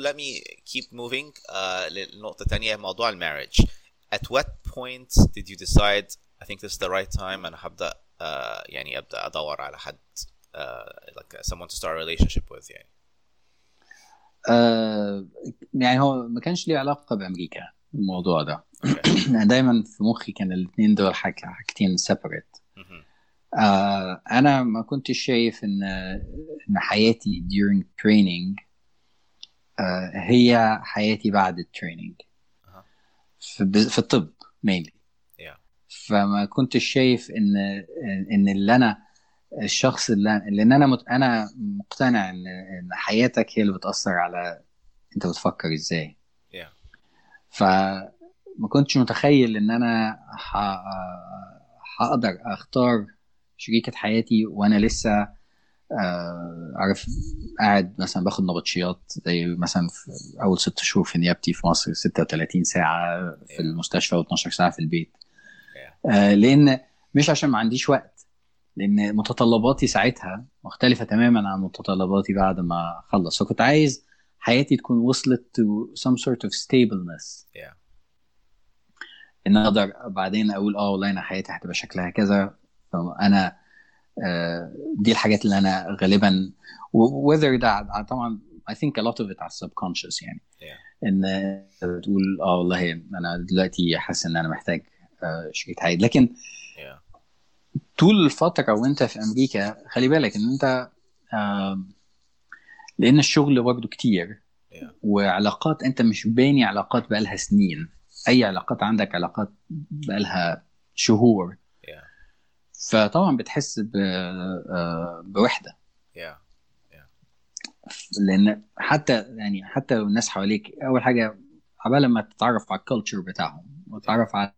let me keep moving uh, للنقطة الثانية موضوع المارriage at what point did you decide I think this is the right time أنا هبدأ uh, يعني أبدأ أدور على حد uh, like someone to start a relationship with يعني آه يعني هو ما كانش ليه علاقة بأمريكا الموضوع ده. دايما في مخي كان الاثنين دول حاج- حاجتين سيبريت مهم. آه أنا ما كنتش شايف إن إن حياتي during training آه هي حياتي بعد التريننج. في, الطب Yeah. فما كنتش شايف إن إن اللي أنا الشخص اللي لأن أنا مت... أنا مقتنع إن إن حياتك هي اللي بتأثر على أنت بتفكر إزاي Yeah. فما كنتش متخيل إن أنا ح... هقدر أختار شريكة حياتي وأنا لسه آه، عارف قاعد مثلا باخد نبطشيات زي مثلا في أول ست شهور في نيابتي في مصر 36 ساعة في. المستشفى و12 ساعة في البيت. آه، لأن مش عشان ما عنديش وقت لأن متطلباتي ساعتها مختلفة تماما عن متطلباتي بعد ما أخلص فكنت عايز حياتي تكون وصلت to some sort of stableness Yeah. إن أقدر بعدين أقول آه والله أنا حياتي هتبقى شكلها كذا فأنا دي الحاجات اللي أنا غالبا و- whether ده طبعا I think a lot of it على subconscious يعني Yeah. إن تقول آه والله أنا دلوقتي حاسس إن أنا محتاج آه، شريك حياتي لكن Yeah. طول الفترة وأنت في أمريكا خلي بالك إن أنت لأن الشغل برضه كتير Yeah. وعلاقات أنت مش باني علاقات بقالها سنين أي علاقات عندك علاقات بقالها شهور. فطبعا بتحس ب- آه، بوحدة Yeah. لأن حتى يعني حتى لو الناس حواليك أول حاجة عبال ما تتعرف على ال culture بتاعهم وتتعرف على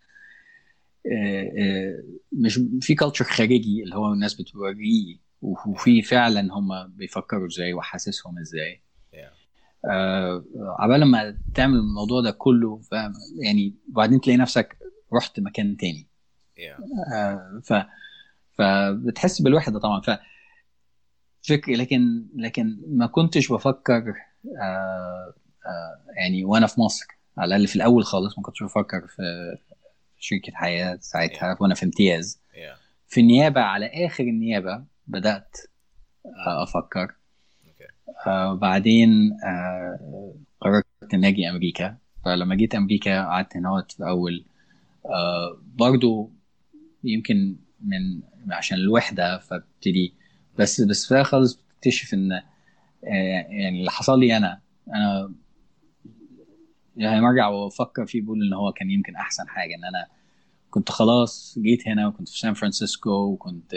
آه، آه، مش في culture خارجي اللي هو الناس بتوريه وفي فعلا هم بيفكروا إزاي وحاسسهم إزاي Yeah. عبال ما تعمل الموضوع ده كله يعني وبعدين تلاقي نفسك رحت مكان تاني Yeah. ف فبتحس بالوحدة طبعا. ف فكر لكن لكن ما كنتش بفكر آه، آه، يعني وأنا في مصر على الأقل في الأول خالص ما كنتش بفكر في شركه حياة ساعتها وأنا في امتياز. Yeah. في النيابة على آخر النيابة بدأت آه، أفكر. Okay. بعدين قررت ان أجي أمريكا. فلما جيت أمريكا قعدت هنا في الأول برضو يمكن من عشان الوحدة فابتدي بس بس في خالص بتكتشف إن آه، يعني اللي حصل لي أنا أنا يعني مرجع وأفكر فيه بقول إن هو كان يمكن أحسن حاجة إن أنا كنت خلاص جيت هنا وكنت في سان فرانسيسكو وكنت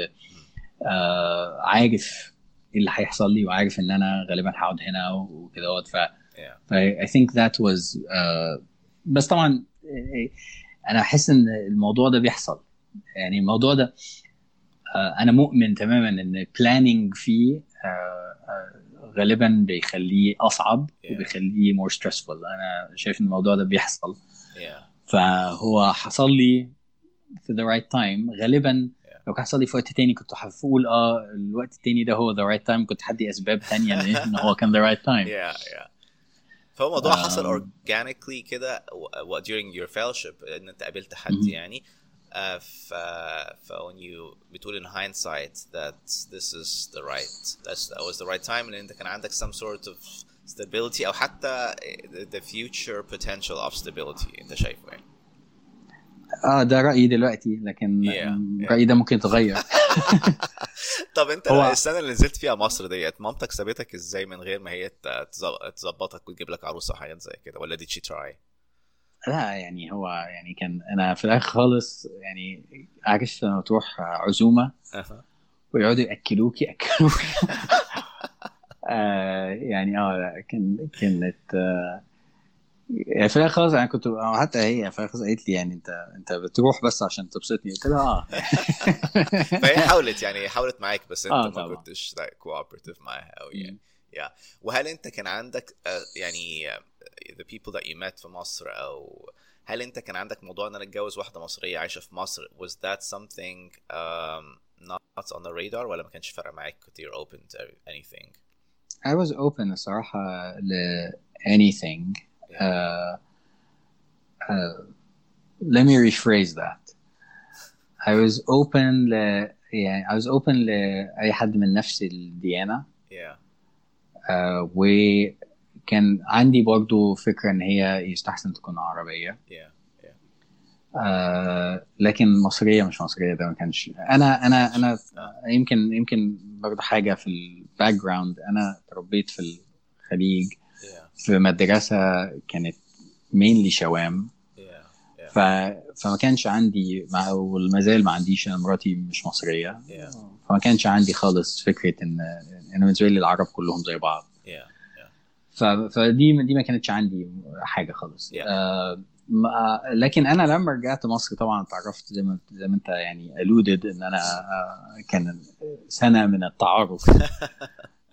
آه عارف إيه اللي هيحصل لي وعارف إن أنا غالبا هقعد هنا وكده ف think that was uh, بس طبعا آه، أنا أحس إن الموضوع ده بيحصل. يعني الموضوع ده آه، أنا مؤمن تماما إن planning فيه آه، آه، غالبا بيخليه أصعب Yeah. وبيخليه more stressful أنا شايف إن الموضوع ده بيحصل Yeah. فهو حصل لي في the right time غالبا لو كان حصل لي في وقت تاني كنت هقول آه الوقت التاني ده هو the right time كنت هدي أسباب تانية إن هو كان the right time Yeah. Yeah. فهو الموضوع حصل Um, organically كده و- و- during your fellowship إن أنت قابلت حد Mhm. يعني آه، ف ف when you بتقول in hindsight that this is the right that's that was the right time ان انت كان عندك some sort of stability أو حتى the future potential of stability انت شايفه يعني آه ده رأيي دلوقتي لكن Yeah, um, yeah. رأيي ده ممكن يتغير طب انت هو- السنة اللي نزلت فيها مصر ديت مامتك سابتك إزاي من غير ما هي تظبطك وتجيب لك عروسة حاجات زي كده ولا did she try؟ لا يعني هو يعني كان أنا في الآخر خالص يعني عارف لما تروح عزومة. ويقعدوا ياكلوك ياكلوك آه يعني آه لا كان كانت آه يعني في الآخر خالص أنا كنت حتى هي في الآخر قالت لي يعني انت أنت بتروح بس عشان تبسطني. قلت لها آه. فهي حاولت يعني حاولت معاك بس أنت آه، ما طبعا. كنتش cooperative معاها قوي يعني. يا وهل أنت كان عندك آه، يعني آه، the people that you met في مصر او هل انت كان عندك موضوع ان انا اتجوز واحده مصريه عايشه في مصر was that something um, not on the radar ولا ما كانش فارق معاك كنت you're open to anything I was open الصراحة ل anything Yeah. uh, uh, let me rephrase that I was open ل يعني I was open لأي حد من نفس الديانة yeah uh, وكان عندي برضو فكرة إن هي يستحسن تكون عربية. Yeah آه لكن مصرية مش مصرية ده ما كانش أنا أنا أنا آه. يمكن يمكن برضه حاجة في ال background أنا تربيت في الخليج. Yeah. في مدرسة كانت mainly شوام. ف... فما كانش عندي مع... وما زال ما عنديش أنا مراتي مش مصرية. Yeah. فما كانش عندي خالص فكرة إن إن بالنسبة لي العرب كلهم زي بعض. Yeah. فدي دي ما كانتش عندي حاجة خالص. Yeah. آه. لكن أنا لما رجعت مصر طبعا اتعرفت زي ما زي ما أنت يعني alluded إن أنا آه كان سنة من التعارف.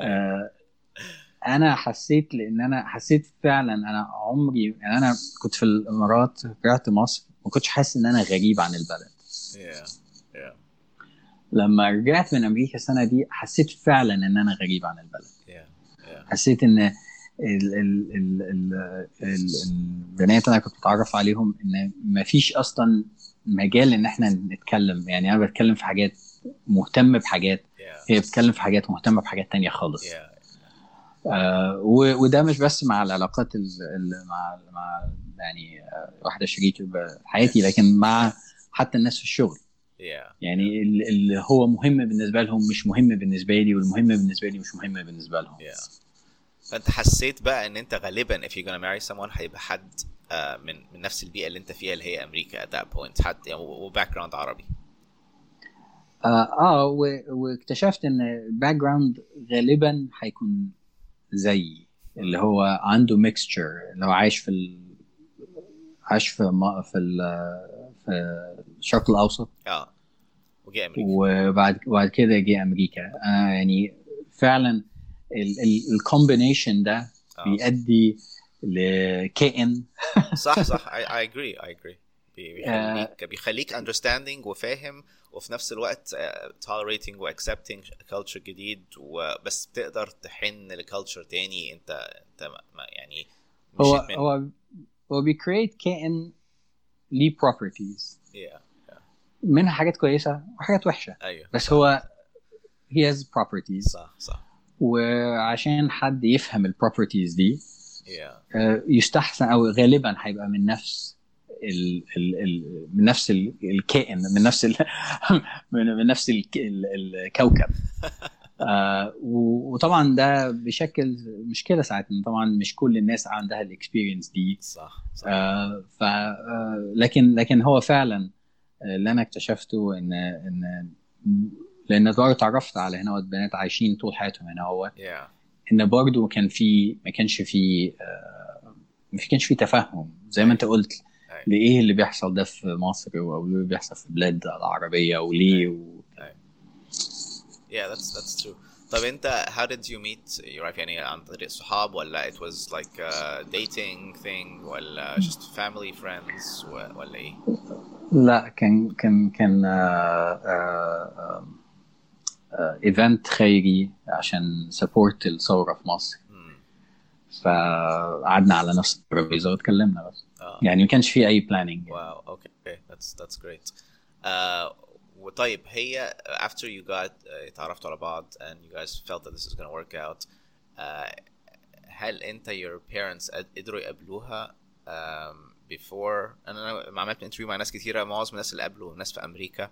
آه أنا حسيت لأن أنا حسيت فعلا أنا عمري يعني أنا كنت في الإمارات رجعت مصر ما كنتش حاسس إن أنا غريب عن البلد. Yeah. Yeah. لما رجعت من أمريكا السنة دي حسيت فعلا إن أنا غريب عن البلد. Yeah. حسيت إن ال ال ال ال ال البنات اللي أنا كنت بتعرف عليهم إن ما فيش أصلا مجال إن إحنا نتكلم. يعني أنا بتكلم في حاجات مهتم بحاجات yeah. هي بتتكلم في حاجات مهتمه بحاجات تانية خالص. Yeah. آه وده مش بس مع العلاقات ال- ال- مع مع يعني آه، واحدة شريكة حياتي لكن مع حتى الناس في الشغل. Yeah. يعني ال- اللي هو مهم بالنسبة لهم مش مهم بالنسبة لي والمهم بالنسبة لي مش مهم بالنسبة لهم. Yeah. فانت حسيت بقى ان انت غالبا if you're gonna marry someone هيبقى حد آه، من من نفس البيئة اللي انت فيها اللي هي أمريكا at that point حد يعني و background عربي. آه, آه واكتشفت إن ال background غالبا هيكون زيي اللي هو عنده mixture اللي هو عايش في ال... عايش في م... في ال... في الشرق الأوسط. آه وجاي أمريكا. وبعد وبعد كده جه أمريكا. آه يعني فعلا ال combination ده آه. بيؤدي لكائن صح صح I, I agree I agree بي- آه. بيخليك بيخليك understanding وفاهم وفي نفس الوقت آه، tolerating و accepting culture جديد وبس بتقدر تحن ل culture تاني انت انت يعني هو. هو هو بي create كائن ليه properties yeah. منها حاجات كويسة وحاجات وحشة أيوه بس هو he has properties صح صح وعشان حد يفهم ال properties دي yeah. آه، يستحسن أو غالبا هيبقى من نفس ال ال ال من نفس ال- الكائن من نفس ال من, من نفس الك ال الكوكب. آه وطبعا ده بيشكل مشكلة ساعات طبعا مش كل الناس عندها ال experience دي. صح صح. آه ف آه لكن لكن هو فعلا اللي أنا اكتشفته إن إن لأن برضه اتعرفت على هنا بنات عايشين طول حياتهم هنا هو yeah. إن برضه كان في ما كانش في آه، ما كانش في تفهم زي ما أنت قلت. لإيه اللي بيحصل ده في مصر أو اللي بيحصل في البلاد العربية وليه و... Yeah, that's that's true. طب أنت how did you meet your wife يعني عن طريق صحاب ولا it was like a dating thing ولا just family friends ولا إيه؟ لا كان كان كان event خيري عشان support الثورة في مصر. فقعدنا على نفس الترابيزة واتكلمنا بس. آه. يعني ما كانش في أي planning wow okay that's that's great. Uh, وطيب هي after you got uh, اتعرفتوا على بعض and you guys felt that this is gonna work out uh, هل انت your parents قد- قدروا يقابلوها um, before أنا عملت انترفيو مع ناس كتيرة معظم الناس اللي قابلوا ناس في أمريكا.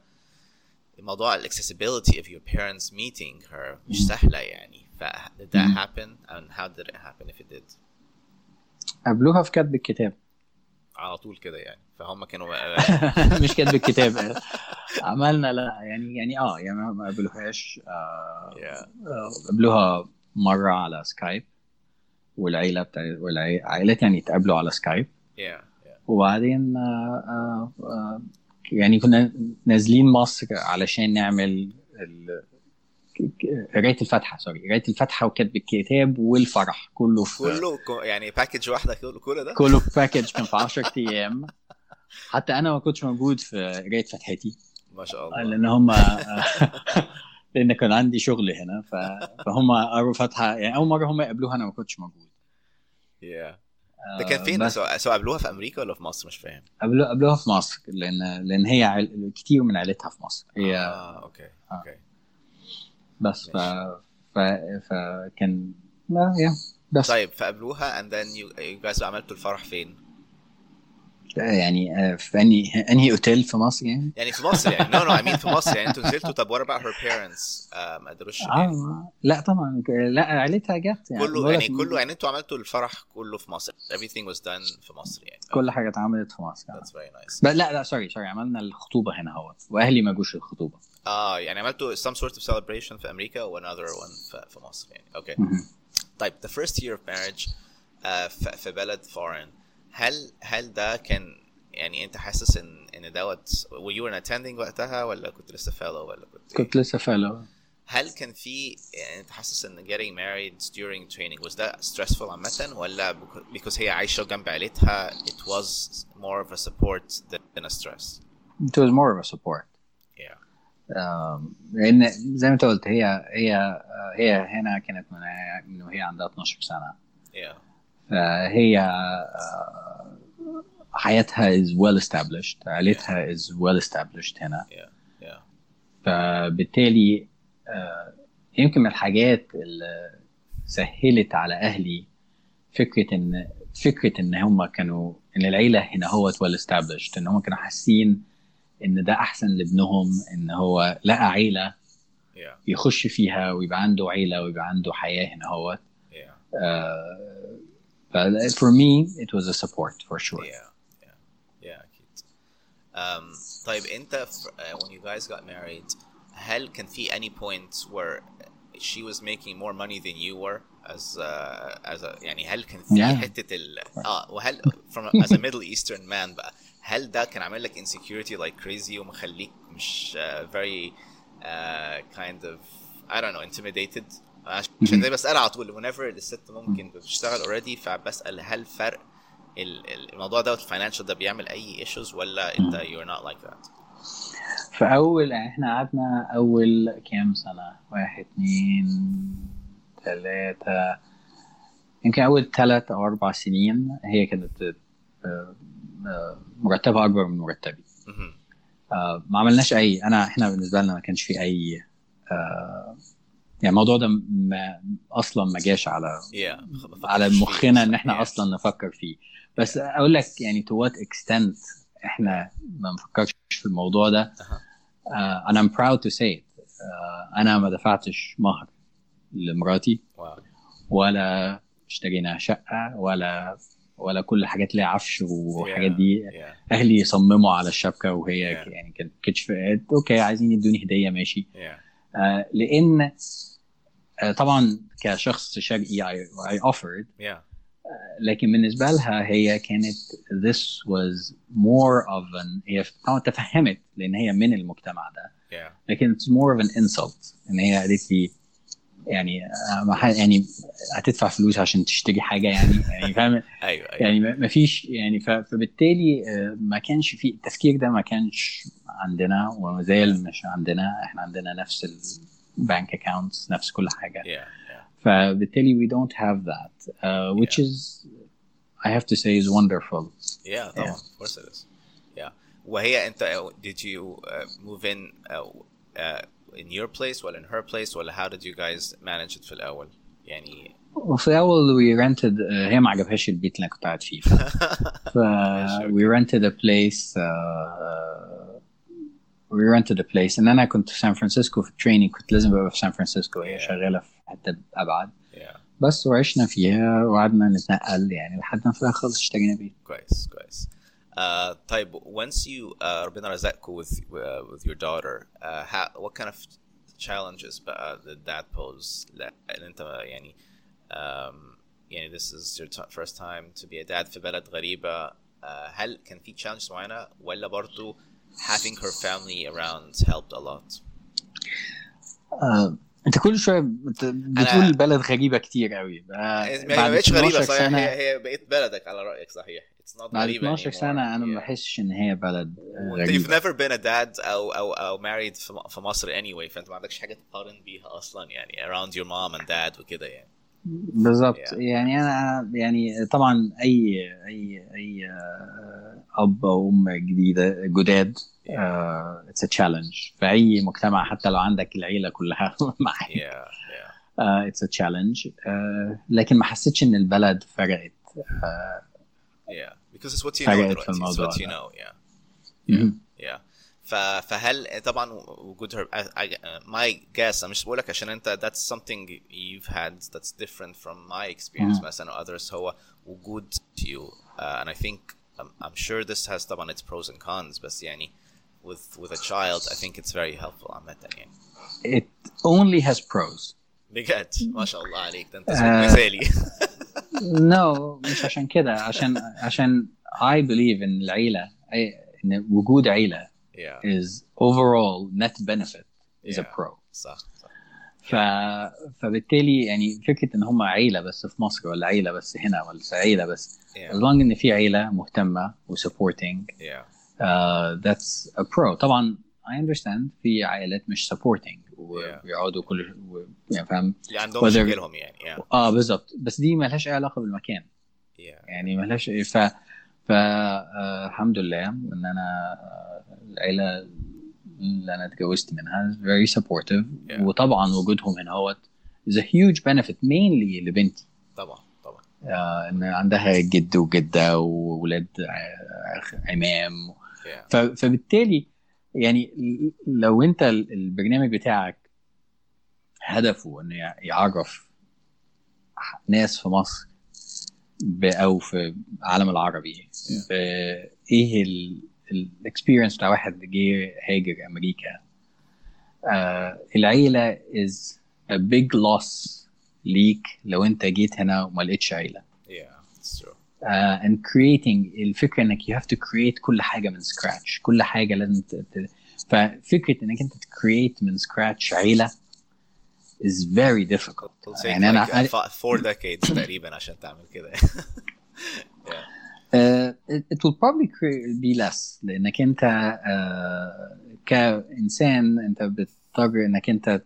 موضوع ال accessibility of your parents meeting her مش سهلة يعني. ف did that happen and how did it happen if it did? قابلوها في كتب الكتاب. على طول كده يعني. فهم كانوا مش كاتب الكتاب. عملنا لا يعني يعني آه يعني ما قابلوهاش. آه yeah. آه، قابلوها مرة على Skype والعيلة بتاع والعائلات يعني اتقابلوا على Skype yeah. Yeah. وبعدين آه آه آه يعني كنا نازلين مصر علشان نعمل ال- قراية الفاتحة sorry قراية الفاتحة وكتب الكتاب والفرح كله في كله يعني package واحدة كله كله ده كله package كان في 10 أيام حتى أنا ما كنتش موجود في قراية فتحتي ما شاء الله لأن هم لأن كان عندي شغل هنا. فهم قروا فتحه يعني أول مرة هم يقابلوها أنا ما كنتش موجود yeah. ده كان فين؟ بس. سواء سواء قابلوها في أمريكا ولا في مصر؟ مش فاهم. قابلو- قابلوها في مصر لأن لأن هي عيل... كتير من عيلتها في مصر. هي آه okay okay. بس ف... ف... فكان لا يا بس. طيب فقابلوها and then you, you guys عملتوا الفرح فين؟ يعني آه، في أنهي أنهي أوتيل في مصر يعني؟ يعني في مصر يعني. no no I mean في مصر يعني. أنتوا نزلتوا طب about her parents آه، ما قدروش يعني. آه لا طبعا. لا عيلتها جت يعني. كله يعني كله يعني أنتوا عملتوا الفرح كله في مصر. Everything was done في مصر يعني. كل حاجة اتعملت في مصر. That's very nice. ب- لا لا sorry sorry عملنا الخطوبة هنا أهوت. وأهلي ما جوش الخطوبة. آه يعني عملتوا some sort of celebration في أمريكا و another one في, مصر يعني. okay. طيب the first year of marriage آه، في في بلد foreign. هل هل ده كان يعني انت حاسس ان ان دوت were you an attending وقتها ولا كنت لسه fellow ولا كنت إيه؟ كنت لسه فالو هل كان في يعني انت حاسس ان getting married during training was that stressful عامة ولا bec- because هي عايشة جنب عيلتها it was more of a support than a stress? It was more of a support. Yeah. آم، لأن زي ما انت قلت هي هي هي هنا كانت من من وهي عندها 12 سنة. Yeah. فهي آه، حياتها is well established عيلتها is well established هنا. Yeah. Yeah. فبالتالي آه، يمكن من الحاجات اللي سهلت على أهلي فكرة إن فكرة إن هم كانوا إن العيلة هنا هو well established إن هم كانوا حاسين إن ده أحسن لابنهم إن هو لقى عيلة يخش فيها ويبقى عنده عيلة ويبقى عنده حياة هنا هو yeah. ف for me it was a support for sure Yeah, yeah, yeah, أكيد. Um, طيب أنت ف- uh, when you guys got married هل كان في any point where she was making more money than you were as uh, as a يعني هل كان في Yeah. حتة ال اه وهل from as a Middle Eastern man بقى هل ده كان عامل لك insecurity like crazy ومخليك مش uh, very uh, kind of I don't know intimidated عشان زي بسأل على طول whenever الست ممكن بتشتغل already فبسأل هل فرق ال- ال- الموضوع دوت ال financial ده بيعمل أي issues ولا أنت you're not like that ف الأول إحنا قعدنا أول كام سنة؟ واحد اتنين تلاتة يمكن أول ثلاث أو أربع سنين هي كانت آه، آه، مرتبها أكبر من مرتبي. آه، ما عملناش أي أنا إحنا بالنسبة لنا ما كانش في أي يعني الموضوع ده ما أصلا ما جاش على yeah. على. مخنا إن إحنا Yeah. أصلا نفكر فيه. بس أقول لك يعني to what extent إحنا ما نفكرش في الموضوع ده. uh, I'm proud to say it. uh, أنا ما دفعتش مهر لمراتي. واو ولا اشترينا شقة ولا ولا كل الحاجات اللي عفش والحاجات دي. Yeah. أهلي صمموا على الشبكة وهي Yeah. يعني كانت كانتش أوكي عايزين يدوني هدية ماشي. Yeah. آه، لأن آه، طبعا كشخص شرقي I, I offered. Yeah. لكن بالنسبة لها هي كانت this was more of an هي طبعا تفهمت لأن هي من المجتمع ده. Yeah. لكن it's more of an insult إن هي قالت لي يعني آه، ما يعني هتدفع فلوس عشان تشتري حاجة يعني يعني فاهم؟ أيوه أيوه. يعني ما فيش يعني فبالتالي آه، ما كانش في التفكير ده ما كانش عندنا وما زال مش عندنا. إحنا عندنا نفس ال bank accounts نفس كل حاجة. Yeah yeah. فبالتالي we don't have that uh, which Yeah. is I have to say is wonderful. Yeah طبعا of course it is. Yeah. وهي أنت did you uh, move in uh, uh, in your place ولا in her place? ولا how did you guys manage it في الأول يعني وفي الأول we rented uh, هي ما عجبهاش البيت اللي أنا كنت قاعد فيه ف, ف ماشي، we rented a place uh, we rented a place ان أنا كنت في سان فرانسيسكو في ال training كنت لازم أبقى في سان فرانسيسكو هي Yeah. شغالة في حتة أبعد. Yeah. بس وعشنا فيها وقعدنا نتنقل يعني لحد ما في الآخر خلص اشترينا بيت كويس كويس. Uh, طيب once you uh, ربنا رزقكم with uh, with your daughter uh, how, what kind of challenges بقى did that pose لا ان انت يعني um, يعني this is your first time to be a dad في بلد غريبة uh, هل كان في challenges معينة ولا برضو having her family around helped a lot آه، انت كل شوية بت... بتقول بلد غريبه كتير قوي ما بقتش غريبه صحيح سنة... هي هي بقت بلدك على رايك صحيح بعد 12 سنة أنا ما بحسش إن هي بلد غريبة. you've never been a dad أو أو أو married في مصر anyway فأنت ما عندكش حاجة تقارن بيها أصلا يعني around your mom and dad وكده يعني. بالظبط. Yeah. يعني أنا يعني طبعا اي اي أي أب أو أم جديدة جداد it's a challenge في أي مجتمع حتى لو عندك العيلة كلها معاك it's a challenge لكن ما حسيتش إن البلد فرقت. uh, yeah because it's what you know it's what you know yeah yeah, yeah. فهل طبعا وجود her my guess انا مش بقول لك عشان انت that's something you've had that's different from my experience مثلا or others هو وجود you uh, and I think I'm, I'm sure this has طبعا its pros and cons بس يعني with with a child I think it's very helpful عامة يعني it only has pros بجد ما شاء الله عليك ده انت مثالي no مش عشان كده عشان عشان I believe إن العيلة إن وجود عيلة yeah. is overall net benefit is yeah. a pro صح صح ف... فبالتالي يعني فكرة إن هم عيلة بس في مصر ولا عيلة بس هنا ولا عيلة بس yeah. as long إن في عيلة مهتمة وسupporting yeah. uh, that's a pro طبعا I understand في عائلات مش supporting ويقعدوا كل. يعني فاهم اللي عندهم مشاكلهم يعني yeah. آه بالظبط بس دي مالهاش أي علاقة بالمكان yeah. يعني مالهاش ف ف uh, الحمد لله إن أنا العيلة اللي أنا اتجوزت منها very supportive Yeah. وطبعا وجودهم هنا هو a huge benefit mainly لبنتي طبعا طبعا آه، إن عندها جد وجدة وولاد ع- عمام yeah. فبالتالي يعني لو انت ال- البرنامج بتاعك هدفه إنه يع- يعرف ناس في مصر أو في العالم العربي. بايه الاكسبيرينس بتاع واحد جه هاجر أمريكا آه العيلة is a big loss ليك لو انت جيت هنا وما لقيتش عيلة yeah uh, and creating الفكرة انك you have to create كل حاجة من scratch كل حاجة لازم ت... ت... ففكره انك انت create من scratch عيله is very difficult It'll take يعني أنا like uh, fi- four decades تقريبا عشان تعمل كده yeah. uh, it, it will probably cre- be less لانك انت uh, كانسان انت بتضطر انك انت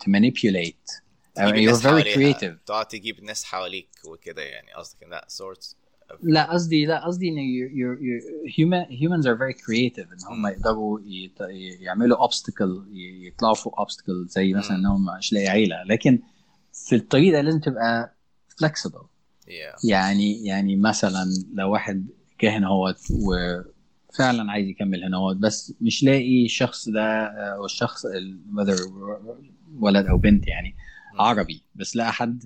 تمانيبيوليت you're الناس very creative. تقعد تجيب ناس حواليك وكده يعني قصدك إن sort لا قصدي لا قصدي إن you- you're- you're- human humans are very creative إن هم يقدروا يت- يعملوا obstacle يطلعوا فوق obstacle زي مثلا. انهم مش لاقي عيلة. لكن في الطريقة لازم تبقى flexible. Yeah. يعني يعني مثلا لو واحد جه هنا هوت وفعلا عايز يكمل هنا هوت بس مش لاقي الشخص ده أو الشخص whether ولد أو بنت يعني. عربي. بس لقى حد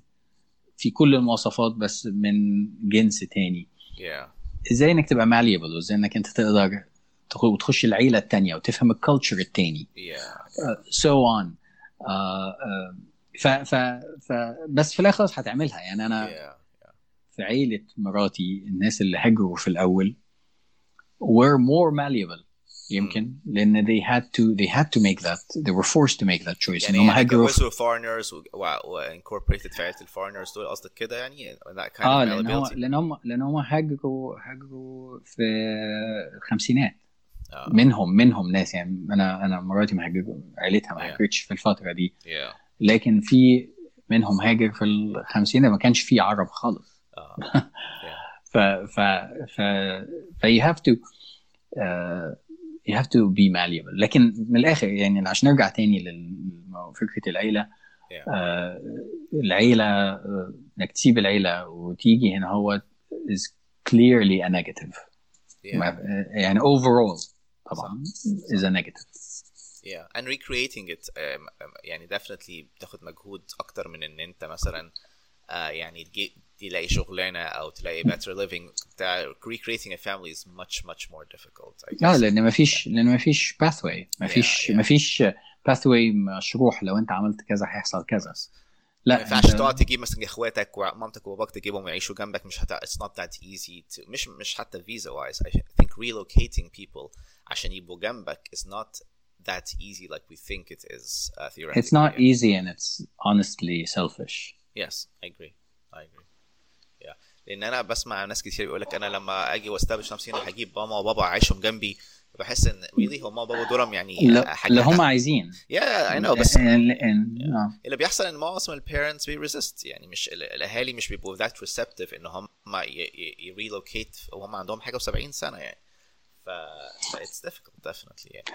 في كل المواصفات بس من جنس تاني. Yeah. إزاي إنك تبقى malleable وازاي إنك أنت تقدر تخ- وتخش العيلة التانية وتفهم ال culture التاني؟ Yeah. so on ف ف ف بس في الآخر خلاص هتعملها. يعني أنا yeah. في عيلة مراتي الناس اللي هاجروا في الأول were more malleable. يمكن لأن they had to they had to make that they were forced to make that choice. ان هم يعني هاجروا اتجوزوا foreigners و incorporated عيله ال foreigners دول قصدك كده يعني؟ that آه لأن availability لأن هم لأن هم هاجروا هاجروا في الخمسينات. آه. منهم منهم ناس يعني. أنا أنا مراتي مهاجر عيلتها ما Yeah. هاجرتش في الفترة دي. Yeah. لكن في منهم هاجر في الخمسينات ما كانش في عرب خالص. ف ف ف ف you have to uh, you have to be malleable. لكن من الآخر يعني عشان نرجع تاني لفكره العيلة Yeah. آه العيلة آه، إنك تسيب العيلة وتيجي هنا هو is clearly a negative. Yeah. يعني overall طبعا is a negative. Yeah. And recreating it um, um, يعني definitely بتاخد مجهود أكتر من إن أنت مثلا uh, يعني تلاقي شغلانه او تلاقي better living بتاع recreating a family is much much more difficult I لا guess. لان ما فيش لان ما فيش باثواي ما فيش Yeah, yeah. ما فيش باثواي مشروح لو انت عملت كذا هيحصل كذا بس. لا ما ينفعش أنت- تقعد تجيب مثلا اخواتك ومامتك وباباك تجيبهم يعيشوا جنبك مش هت it's not that easy to مش مش حتى visa wise I think relocating people عشان يبقوا جنبك is not that easy like we think it is uh, theoretically. It's not easy and it's honestly selfish. Yes, I agree. I agree. لأن أنا بسمع ناس كتير بيقول لك أنا لما أجي واستبش نفسي أنا هجيب ماما وبابا اعيشهم جنبي بحس ان really هو ماما وبابا دول يعني حاجة لو هم عايزين. Yeah I know بس آه. اللي بيحصل إن معظم ال parents بي resist. يعني مش ال- الأهالي مش بيبقوا that receptive إن هم ي relocate وهم عندهم حاجة و70 سنة يعني. ف it's difficult definitely يعني.